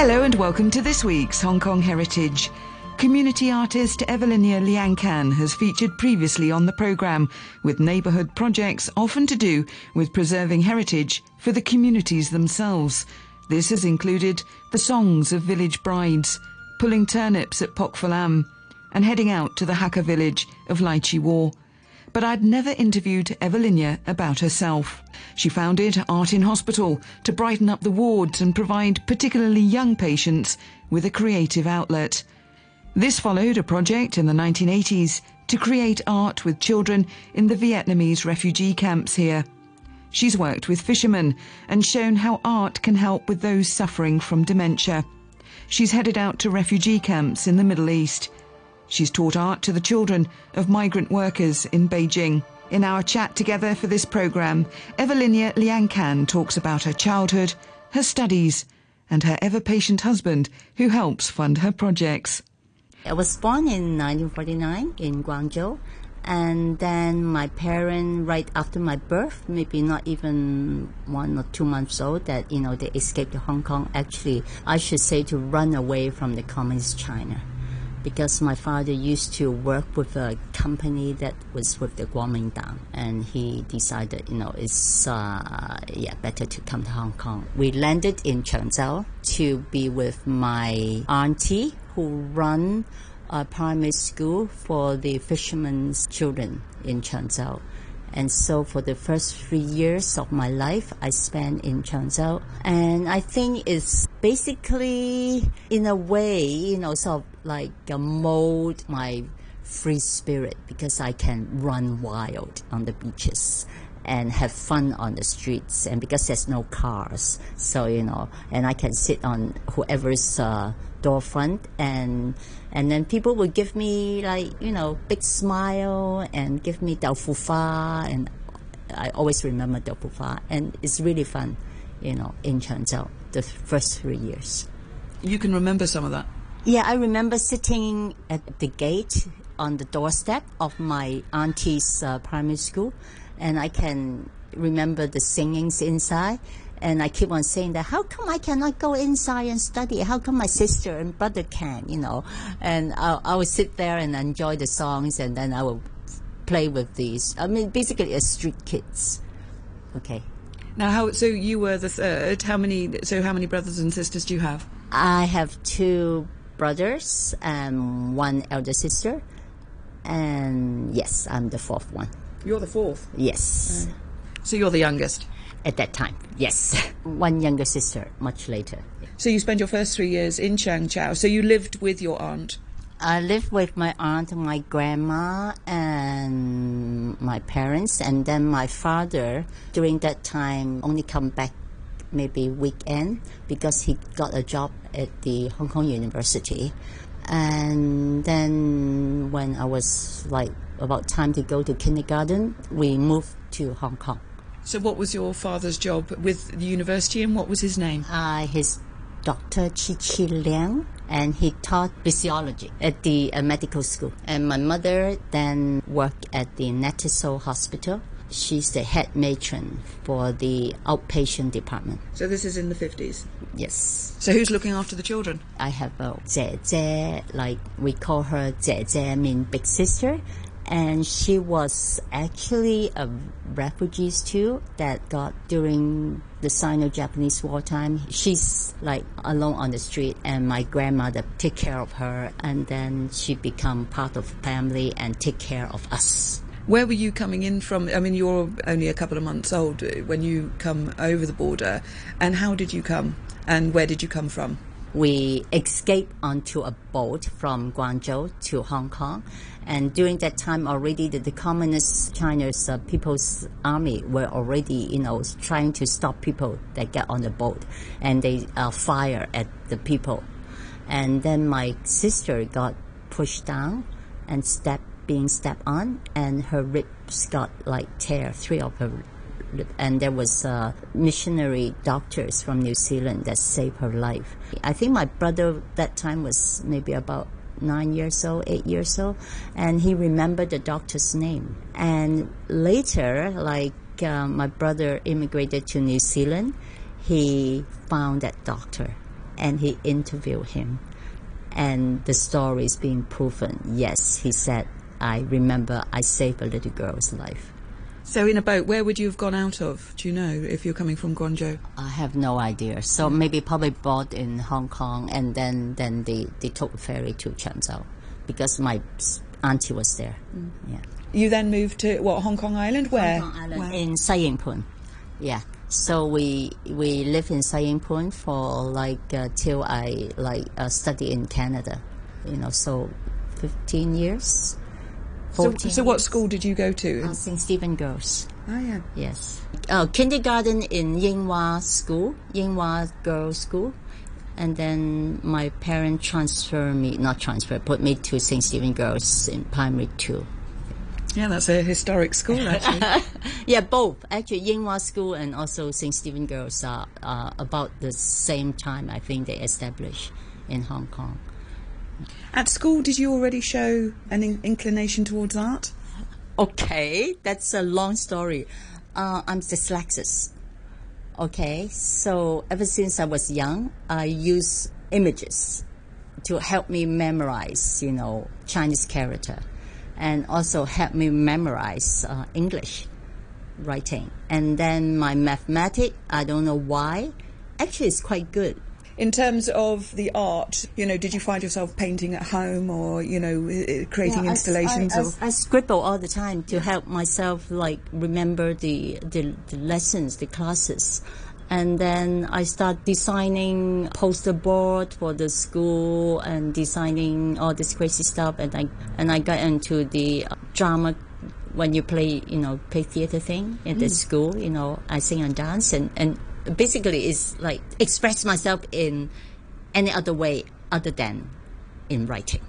Hello and welcome to this week's Hong Kong Heritage. Community artist Evelyna Liang Kan has featured previously on the programme with neighbourhood projects often to do with preserving heritage for the communities themselves. This has included the songs of village brides, pulling turnips at Pok Fu Lam, and heading out to the Hakka village of Lai Chi Wo but I'd never interviewed Evelyna about herself. She founded Art in Hospital to brighten up the wards and provide particularly young patients with a creative outlet. This followed a project in the 1980s to create art with children in the Vietnamese refugee camps here. She's worked with fishermen and shown how art can help with those suffering from dementia. She's headed out to refugee camps in the Middle East. She's taught art to the children of migrant workers in Beijing. In our chat together for this programme, Evelyna Liang Kan talks about her childhood, her studies, and her ever patient husband who helps fund her projects. I was born in 1949 in Guangzhou. And then my parents, right after my birth, maybe not even one or two months old, that, you know, they escaped to Hong Kong. Actually, I should say to run away from the communist China because my father used to work with a company that was with the Kuomintang, and he decided, you know, it's uh, yeah better to come to Hong Kong. We landed in Cheung Chau to be with my auntie who run a primary school for the fishermen's children in Cheung Chau. And so for the first three years of my life, I spent in Cheung Chau. And I think it's basically, in a way, you know, sort of like mold my free spirit because I can run wild on the beaches and have fun on the streets and because there's no cars. So you know and i can sit on whoever's uh, door front and and then people would give me like you know big smile and give me doufu fa and i always remember doufu fa and it's really fun you know in Cheung Chau the first three years. You can remember some of that yeah i remember sitting at the gate on the doorstep of my auntie's uh, primary school and I can remember the singings inside. And I keep on saying that, how come I cannot go inside and study? How come my sister and brother can, you know? And I, I would sit there and enjoy the songs and then I would play with these. I mean, basically as street kids. Okay. Now, how, so you were the third. How many, so how many brothers and sisters do you have? I have two brothers and one elder sister. And yes, I'm the fourth one. You're the fourth? Yes. So you're the youngest? At that time, yes. One younger sister, much later. So you spent your first three years in Cheung Chau. So you lived with your aunt? I lived with my aunt, my grandma, and my parents, and then my father. During that time, only come back maybe weekend because he got a job at the Hong Kong University. And then when I was like about time to go to kindergarten, we moved to Hong Kong. So, what was your father's job with the university, and what was his name? Uh, his Dr. Chi Chi Liang, and he taught physiology at the uh, medical school. And my mother then worked at the Nethersole Hospital. She's the head matron for the outpatient department. So this is in the 50s? Yes. So who's looking after the children? I have a 姐姐, like we call her 姐姐, mean big sister, and she was actually a refugee too that got during the Sino-Japanese wartime. She's like alone on the street, and my grandmother take care of her, and then she become part of family and take care of us. Where were you coming in from? I mean, you're only a couple of months old when you come over the border, and how did you come, and where did you come from? we escaped onto a boat from Guangzhou to Hong Kong. And during that time already, the, the Communist China's uh, People's Army were already, you know, trying to stop people that get on the boat. And they uh, fire at the people. And then my sister got pushed down and stepped, being stepped on, and her ribs got like tear, three of her and there was uh, missionary doctors from New Zealand that saved her life. I think my brother that time was maybe about nine years old, eight years old, and he remembered the doctor's name. And later, like uh, my brother immigrated to New Zealand, he found that doctor and he interviewed him. And the story is being proven. Yes, he said, I remember I saved a little girl's life. So, in a boat, where would you have gone out of? Do you know if you're coming from Guangzhou? I have no idea. So maybe probably bought in Hong Kong, and then then they, they took a ferry to Cheung Chau because my auntie was there. Yeah. You then moved to what Hong Kong Island? Where? Hong Kong Island Where? in Sai Ying Pun. Yeah. So we we live in Sai Ying Pun for like uh, till I like uh, study in Canada. You know, so fifteen years. So, 14 so what school did you go to? Uh, St. Stephen Girls. oh yeah. Yes. Uh, kindergarten in Ying Wa School, Ying Wa Girls School. And then my parents transferred me, not transfer, put me to St. Stephen Girls in primary two. Yeah, that's a historic school actually. Yeah, both. Actually, Ying Wa School and also St. Stephen Girls are uh, about the same time, I think, they established in Hong Kong. At school, did you already show an in- inclination towards art? Okay, that's a long story. Uh, I'm dyslexic. Okay, so ever since I was young, I use images to help me memorize, you know, Chinese character, and also help me memorize uh, English writing. And then my mathematics, I don't know why, actually it's quite good. In terms of the art, you know, did you find yourself painting at home or, you know, i- i- creating Yeah, I- installations I, or? I, I scribble all the time to help myself, like remember the, the the lessons, the classes, and then I start designing poster board for the school and designing all this crazy stuff, and I and I got into the drama. When you play, you know, play theater thing in the mm. school, you know, I sing and dance, and, and basically is like express myself in any other way other than in writing.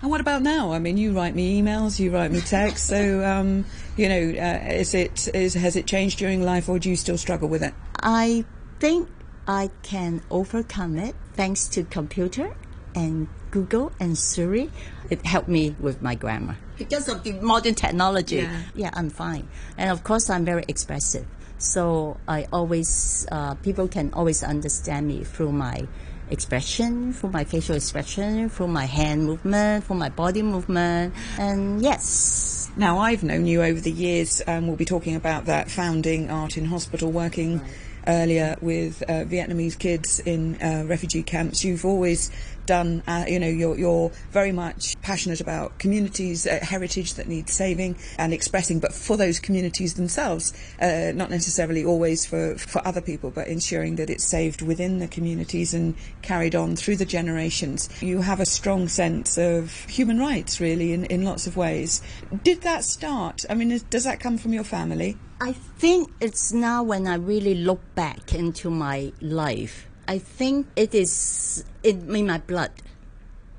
And what about now? I mean, you write me emails, you write me texts. So, um, you know, uh, is it is has it changed during life, or do you still struggle with it? I think I can overcome it thanks to computer and Google and Siri. It helped me with my grammar because of the modern technology. Yeah. Yeah, I'm fine, and of course I'm very expressive. So I always uh, people can always understand me through my expression, through my facial expression, through my hand movement, through my body movement, and yes, Now, I've known you over the years, and we'll be talking about that founding Art in Hospital, working earlier with uh, Vietnamese kids in uh, refugee camps. You've always done, uh, you know, you're, you're very much passionate about communities, uh, heritage that needs saving and expressing, but for those communities themselves, uh, not necessarily always for, for other people, but ensuring that it's saved within the communities and carried on through the generations. You have a strong sense of human rights, really, in, in lots of ways. Did that start? I mean, is, does that come from your family? I think it's now when I really look back into my life. I think it is in my blood,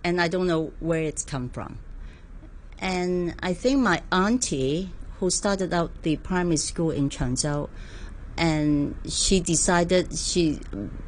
and I don't know where it's come from. And I think my auntie, who started out the primary school in Cheung Chau, and she decided she,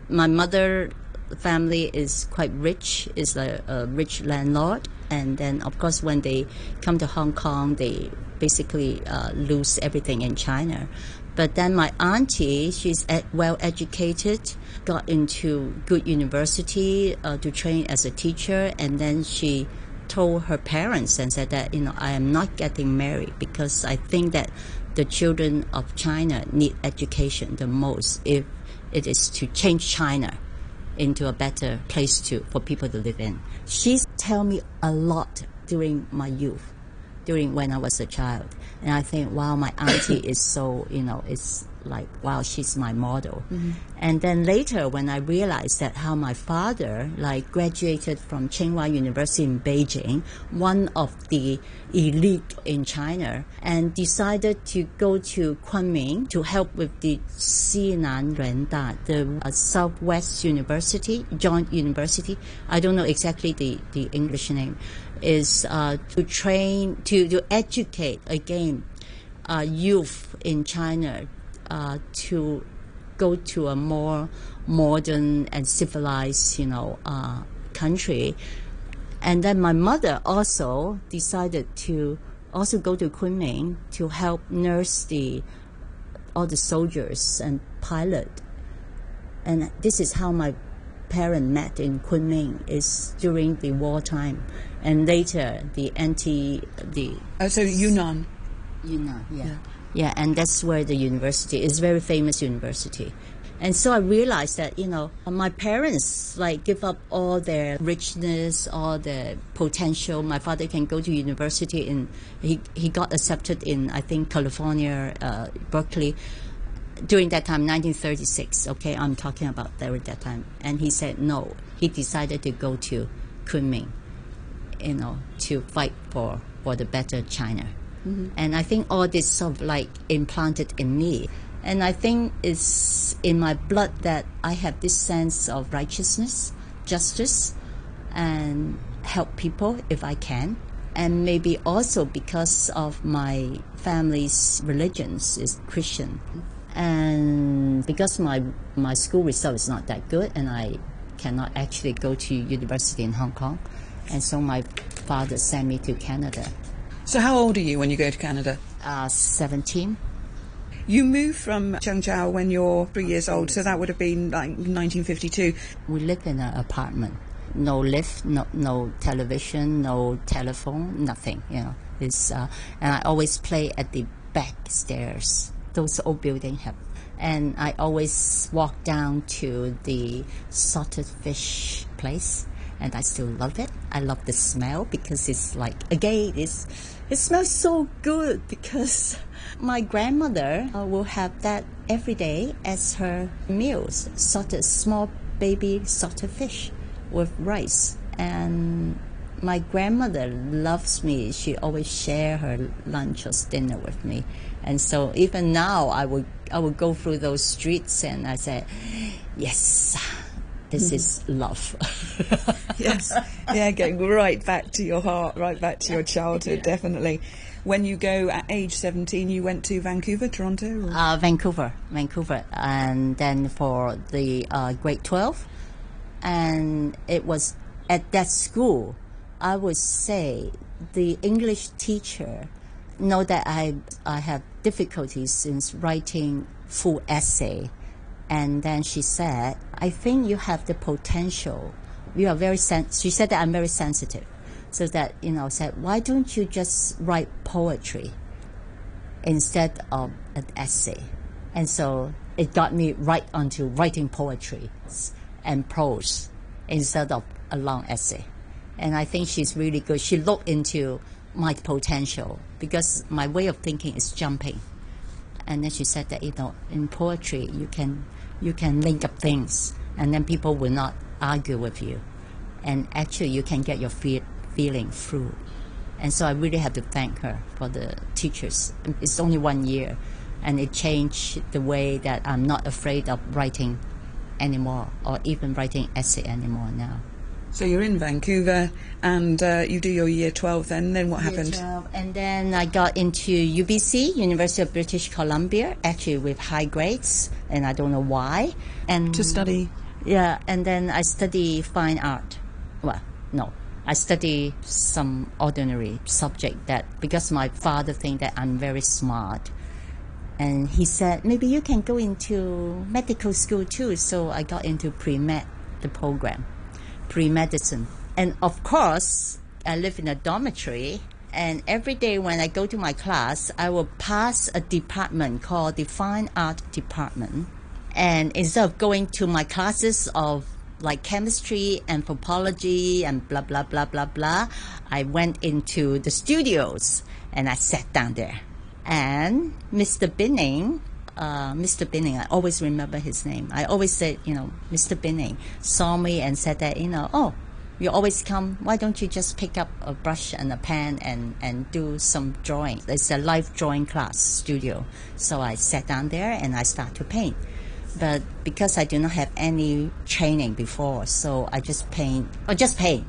my mother family is quite rich, is a, a rich landlord, and then of course when they come to Hong Kong, they basically uh, lose everything in China. But then my auntie, she's well educated, got into good university uh, to train as a teacher, and then she told her parents and said that you know I am not getting married because I think that the children of China need education the most if it is to change China into a better place to for people to live in. She's tell me a lot during my youth, during when I was a child, and I think wow, my auntie is so you know it's like wow, she's my model. And then later when I realized that how my father like graduated from Tsinghua University in Beijing, one of the elite in China, and decided to go to Kunming to help with the Xinan Lianda, the uh, Southwest University, joint university. I don't know exactly the, the English name. Is uh, to train to, to educate again uh, youth in China uh, to go to a more modern and civilized, you know, uh, country. And then my mother also decided to also go to Kunming to help nurse the all the soldiers and pilot. And this is how my parents met in Kunming is during the wartime, and later the anti the Oh, so Yunnan. Yunnan, yeah. yeah. and that's where the university is very famous university. And so I realized that, you know, my parents like give up all their richness, all the potential. My father can go to university in, he, he got accepted in, I think, California, uh, Berkeley during that time, 1936, okay, I'm talking about there at that time. And he said no. He decided to go to Kunming, you know, to fight for, for the better China. Mm-hmm. And I think all this sort of like implanted in me. And I think it's in my blood that I have this sense of righteousness, justice, and help people if I can. And maybe also because of my family's religions is Christian. And because my, my school result is not that good and I cannot actually go to university in Hong Kong. And so my father sent me to Canada. So how old are you when you go to Canada? Uh, 17. You moved from Cheung Chau when you're three years old, so that would have been like 1952. We lived in an apartment. No lift, no, no television, no telephone, nothing, you know. It's, uh, and I always play at the back stairs. Those old buildings have. And I always walk down to the salted fish place and I still love it. I love the smell because it's like again, it's it smells so good because my grandmother uh, will have that every day as her meals, salted small baby salted fish with rice. And my grandmother loves me. She always share her lunch or dinner with me. And so even now I would I would go through those streets and I say, Yes, this is love. yes. Yeah, going right back to your heart, right back to your childhood, yeah. definitely. When you go at age 17, you went to Vancouver, Toronto? Uh, Vancouver, Vancouver. And then for the uh, grade 12. And it was at that school, I would say the English teacher know that I, I have difficulties in writing full essay and then she said, I think you have the potential. You are very sen-, she said that I'm very sensitive. So that, you know, said, why don't you just write poetry instead of an essay? And so it got me right onto writing poetry and prose instead of a long essay. And I think she's really good. She looked into my potential because my way of thinking is jumping. And then she said that, you know, in poetry, you can you can link up things, and then people will not argue with you. And actually, you can get your fe- feeling through. And so I really have to thank her for the teachers. It's only one year, and it changed the way that I'm not afraid of writing anymore, or even writing essay anymore now. So you're in Vancouver and uh, you do your year 12 then. Then what year happened? 12, and then I got into UBC, University of British Columbia, actually with high grades, and I don't know why. And To study? Yeah, and then I study fine art. Well, no. I study some ordinary subject that because my father think that I'm very smart. And he said, maybe you can go into medical school too. So I got into pre-med, the program pre-medicine. And of course, I live in a dormitory and every day when I go to my class, I will pass a department called the Fine Art Department. And instead of going to my classes of like chemistry, anthropology, and blah, blah, blah, blah, blah, I went into the studios and I sat down there. And Mr. Binning, uh, Mr. Binning, I always remember his name. I always said, you know, Mr. Binning saw me and said that, you know, oh, you always come. Why don't you just pick up a brush and a pen and, and do some drawing? It's a live drawing class studio. So I sat down there and I start to paint. But because I do not have any training before, so I just paint, or just paint.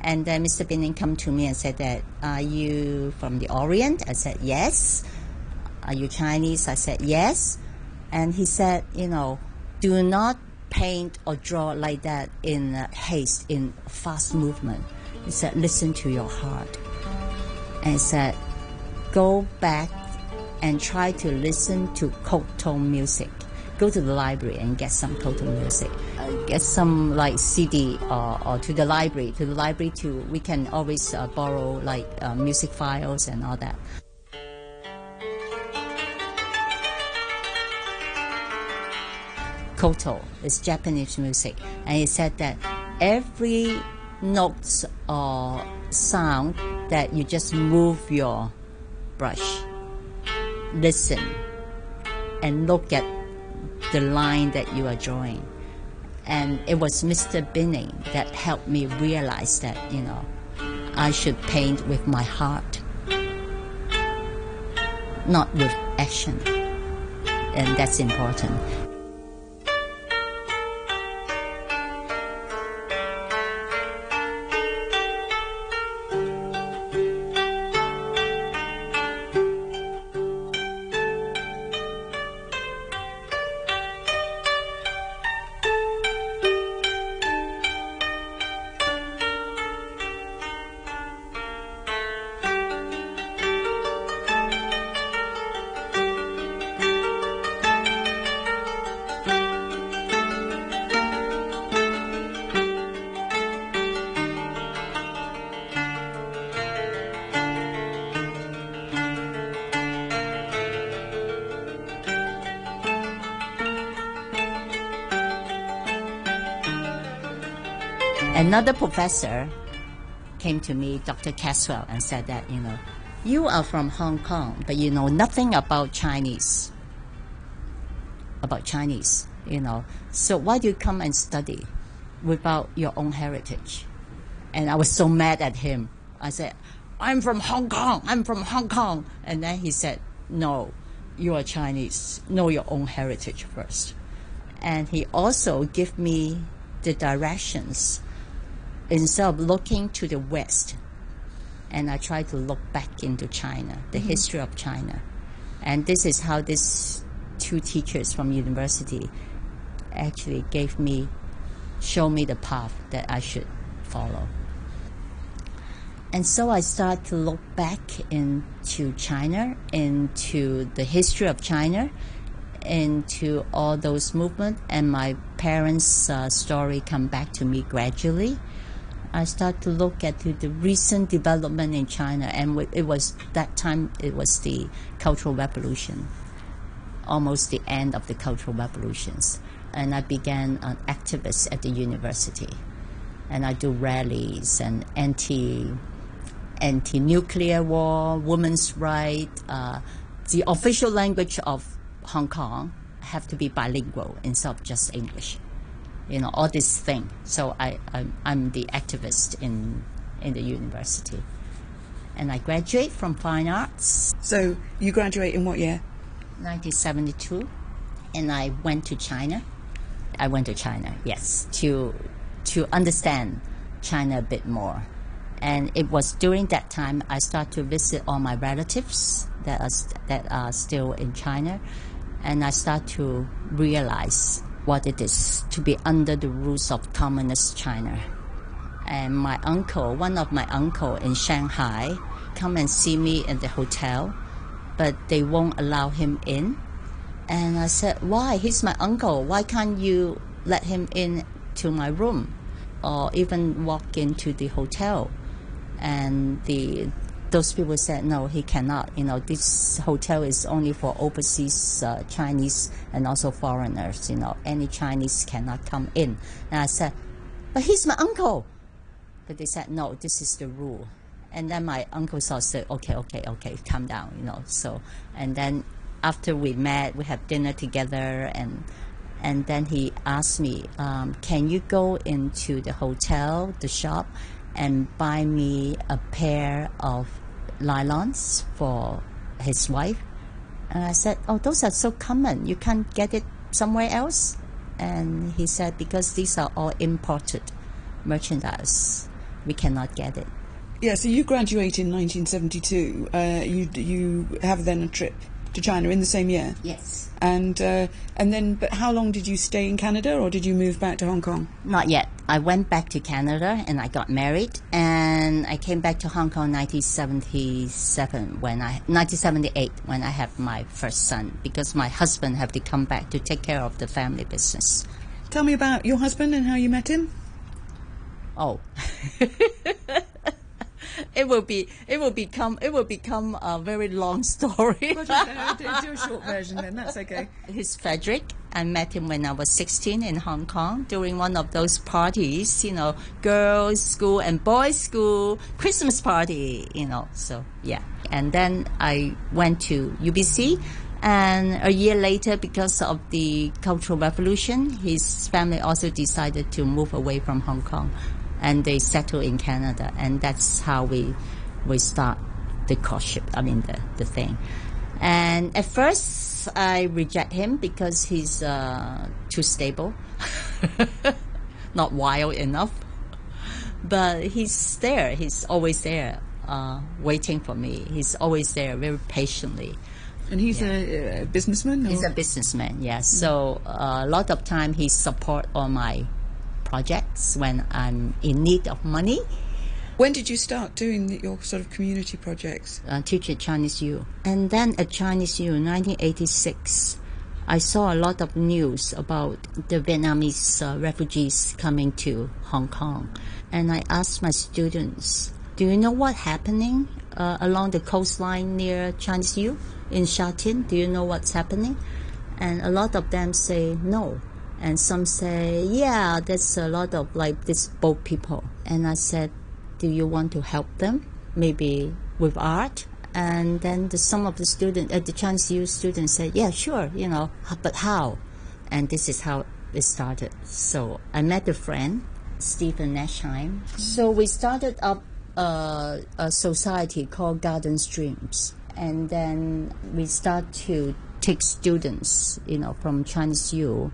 And then Mr. Binning come to me and said that, are you from the Orient? I said, yes. Are you Chinese? I said, Yes. And he said, You know, do not paint or draw like that in haste, in fast movement. He said, Listen to your heart. And he said, Go back and try to listen to tone music. go to the library and get some Koto music, uh, get some like CD or, or to the library. To the library too, we can always uh, borrow like uh, music files and all that. Koto is Japanese music, and he said that every notes or sound that you just move your brush, listen, and look at the line that you are drawing. And it was Mr. Binning that helped me realize that, you know, I should paint with my heart, not with action. And that's important. Another professor came to me, Dr. Caswell, and said that, you know, you are from Hong Kong, but you know nothing about Chinese. About Chinese, you know. So why do you come and study without your own heritage? And I was so mad at him. I said, I'm from Hong Kong. I'm from Hong Kong. And then he said, No, you are Chinese. Know your own heritage first. And he also gave me the directions instead of looking to the west. And I try to look back into China, the mm-hmm. history of China. And this is how these two teachers from university actually gave me, show me the path that I should follow. And so I start to look back into China, into the history of China, into all those movements, and my parents' uh, story come back to me gradually. I start to look at the, the recent development in China, and it was that time it was the Cultural Revolution, almost the end of the Cultural Revolutions, and I began an activist at the university, and I do rallies and anti anti-nuclear war, women's rights. Uh, the official language of Hong Kong have to be bilingual instead of just English. You know, all this thing. So I, I'm, I'm the activist in, in the university. And I graduate from fine arts. So you graduate in what year? 1972. And I went to China. I went to China, yes, to, to understand China a bit more and it was during that time I started to visit all my relatives that are, that are still in China. And I start to realize what it is to be under the rules of communist China. And my uncle, one of my uncle in Shanghai, come and see me in the hotel, but they won't allow him in. And I said, why? He's my uncle. Why can't you let him in to my room or even walk into the hotel? and the those people said no he cannot. You know this hotel is only for overseas uh, chinese and also foreigners you know. Any chinese cannot come in. And i said but he's my uncle. But they said no this is the rule. And then my uncle said okay okay okay calm down you know. So and then after we met we had dinner together and and then he asked me um, can you go into the hotel the shop and buy me a pair of nylons for his wife. And I said, Oh, those are so common. You can't get it somewhere else? And he said, Because these are all imported merchandise, we cannot get it. Yeah, so you graduate in 1972. Uh, you, you have then a trip to China in the same year. Yes. And uh, and then, but how long did you stay in Canada, or did you move back to Hong Kong? Not yet. I went back to Canada and I got married, and I came back to Hong Kong in 1977 when I 1978 when I had my first son because my husband had to come back to take care of the family business. Tell me about your husband and how you met him. Oh. it will be it will become it will become a very long story. Uh, do, do a short version then. That's okay. He's Frederick. I met him when I was 16 in Hong Kong during one of those parties, you know, girls' school and boys' school Christmas party, you know. So yeah, and then I went to UBC. And a year later, because of the Cultural Revolution, his family also decided to move away from Hong Kong and they settle in Canada, and that's how we we start the courtship. I mean the the thing. And at first, I reject him because he's uh, too stable, not wild enough. But he's there. He's always there, uh, waiting for me. He's always there, very patiently. And he's yeah. a, a, businessman. Or? He's a businessman. Yes. Yeah. Mm. So uh, a lot of time he support all my projects when I'm in need of money. When did you start doing your sort of community projects? Uh, teach at Chinese U. And then at Chinese U, 1986, I saw a lot of news about the Vietnamese uh, refugees coming to Hong Kong. And I asked my students, do you know what's happening uh, along the coastline near Chinese U in Sha Tin? Do you know what's happening? And a lot of them say no and some say, yeah, there's a lot of like these boat people. And I said, do you want to help them? Maybe with art? And then the, some of the students, uh, the Chinese U students said, yeah, sure, you know, but how? And this is how it started. So I met a friend, Stephen Nashheim. So we started up a, a society called Garden Streams. And then we start to take students, you know, from Chinese U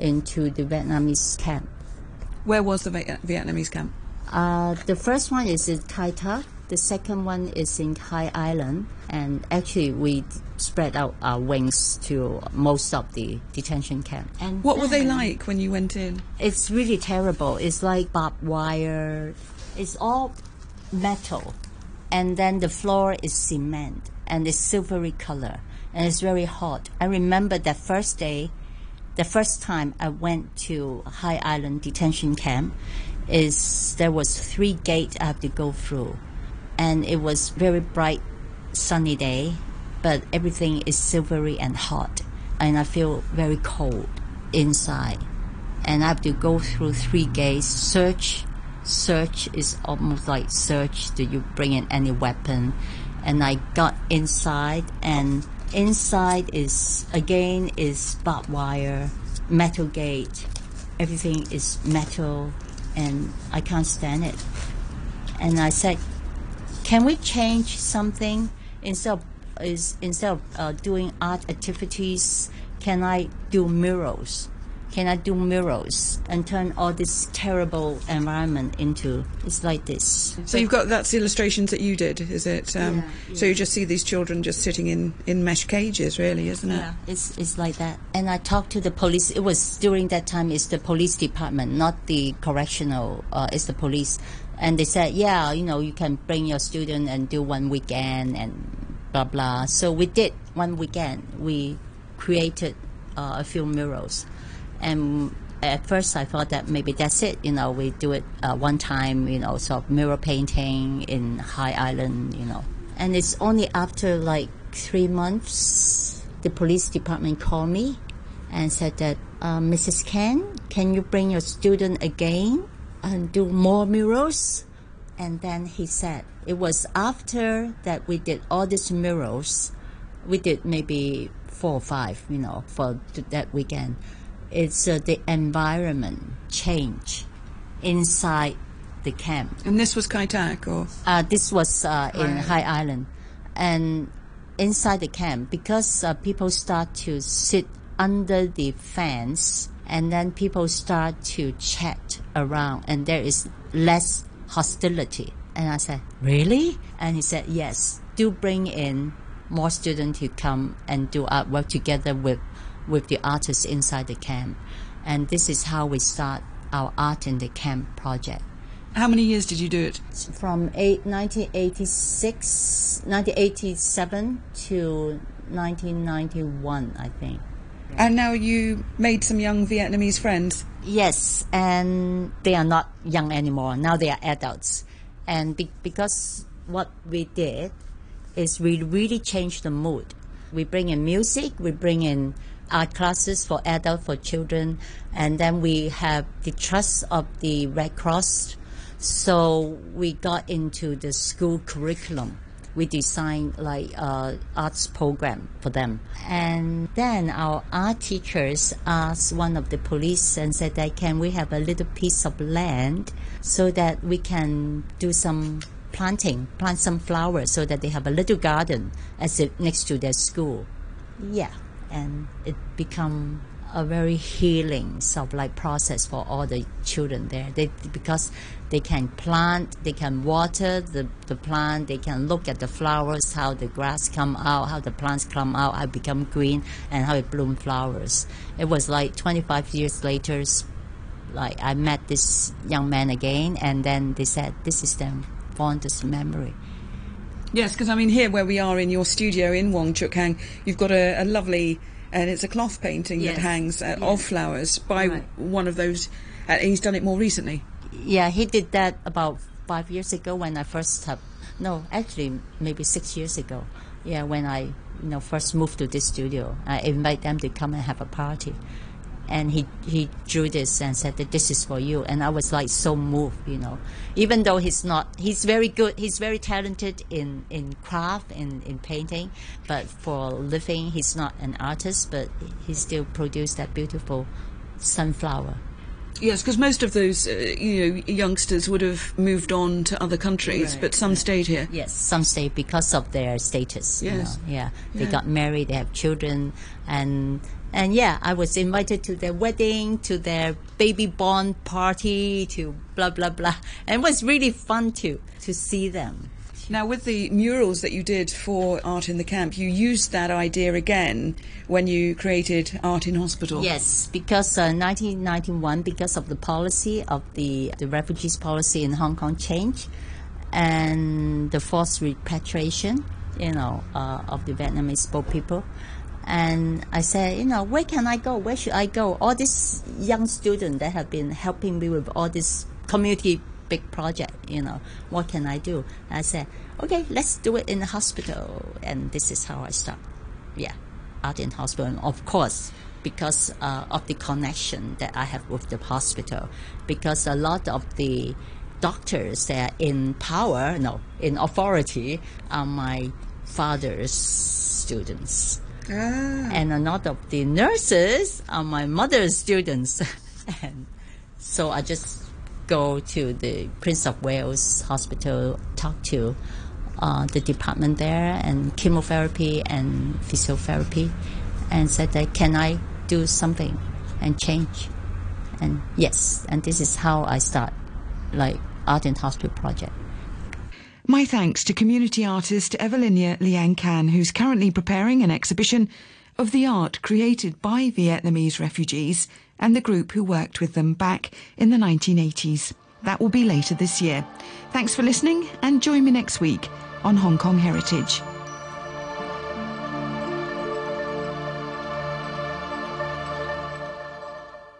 into the Vietnamese camp. Where was the Vietnamese camp? Uh, the first one is in Kai Tak. The second one is in High Island. And actually, we spread out our wings to most of the detention camp. And what were they like when you went in? It's really terrible. It's like barbed wire. It's all metal. And then the floor is cement and it's silvery color and it's very hot. I remember that first day the first time I went to High Island detention camp is there was three gates I have to go through, and it was very bright, sunny day, but everything is silvery and hot, and I feel very cold inside, and I have to go through three gates. Search, search is almost like search. Do you bring in any weapon? And I got inside and Inside is again is barbed wire, metal gate. Everything is metal, and I can't stand it. And I said, "Can we change something instead of is instead of uh, doing art activities? Can I do murals?" Can I do murals and turn all this terrible environment into it's like this. So you've got that's the illustrations that you did, is it? Um, yeah, yeah. So you just see these children just sitting in, in mesh cages, really, isn't it? Yeah, it's it's like that. And I talked to the police. It was during that time. It's the police department, not the correctional. Uh, it's the police, and they said, yeah, you know, you can bring your student and do one weekend and blah blah. So we did one weekend. We created uh, a few murals and at first I thought that maybe that's it. You know, we do it uh, one time. You know, sort of mural painting in High Island. You know, and it's only after like three months the police department called me and said that uh, Mrs. Ken, can you bring your student again and do more murals? And then he said it was after that we did all these murals. We did maybe four or five, you know, for that weekend it's uh, the environment change inside the camp. And this was Kai Tak, or uh, this was uh, in High Island, and inside the camp because uh, people start to sit under the fence, and then people start to chat around, and there is less hostility. And I said, really? And he said, yes. Do bring in more students to come and do artwork together with with the artists inside the camp. And this is how we start our art in the camp project. How many years did you do it? From eight, 1986, 1987 to 1991, I think. And now you made some young Vietnamese friends. Yes, and they are not young anymore. Now they are adults. And be- because what we did is we really changed the mood. We bring in music, we bring in art classes for adults, for children, and then we have the trust of the Red Cross. So we got into the school curriculum. We designed like uh, arts program for them, and then our art teachers asked one of the police and said that can we have a little piece of land so that we can do some planting, plant some flowers so that they have a little garden as if next to their school. Yeah and it become a very healing of like process for all the children there. They because they can plant, they can water the, the plant, they can look at the flowers, how the grass come out, how the plants come out, how become green, and how it bloom flowers. It was like 25 years later, like I met this young man again, and then they said this is their fondest memory. Yes, because I mean, here where we are in your studio in Wong Chuk Hang, you've got a, a lovely, and it's a cloth painting Yes. that hangs uh, Yes. of flowers by Right. one of those. Uh, he's done it more recently. Yeah, he did that about five years ago when I first have. No, actually, maybe six years ago. Yeah, when I you know first moved to this studio, I invite them to come and have a party, and he he drew this and said that this is for you, and I was like so moved, you know. Even though he's not, he's very good, he's very talented in in craft in in painting, but for living, he's not an artist, but he still produced that beautiful sunflower. Yes, because most of those, uh, you know, youngsters would have moved on to other countries, Right, but some stayed here. Yes, some stayed because of their status. you Yes. know, yeah, they Yeah. got married, they have children, and and yeah, I was invited to their wedding, to their baby born party, to blah blah blah, and it was really fun to to see them. Now, with the murals that you did for Art in the Camp, you used that idea again when you created Art in Hospital. Yes, because uh, 1991, because of the policy of the the refugees policy in Hong Kong changed, and the forced repatriation, you know, uh, of the Vietnamese boat people. And I said, you know, where can I go? Where should I go? All these young students that have been helping me with all this community big project, you know, what can I do? I said, okay, let's do it in the hospital. And this is how I start. Yeah, art in hospital. And of course, because uh, of the connection that I have with the hospital, because a lot of the doctors that are in power, no, in authority, are my father's students. Ah. And a lot of the nurses are my mother's students. and so I just go to the Prince of Wales Hospital, talk to uh, the department there, and chemotherapy and physiotherapy, and said that can I do something and change? And yes, and this is how I start, like Art in Hospital project. My thanks to community artist Evelyna Liang Kan, who's currently preparing an exhibition of the art created by Vietnamese refugees and the group who worked with them back in the 1980s. That will be later this year. Thanks for listening and join me next week on Hong Kong Heritage.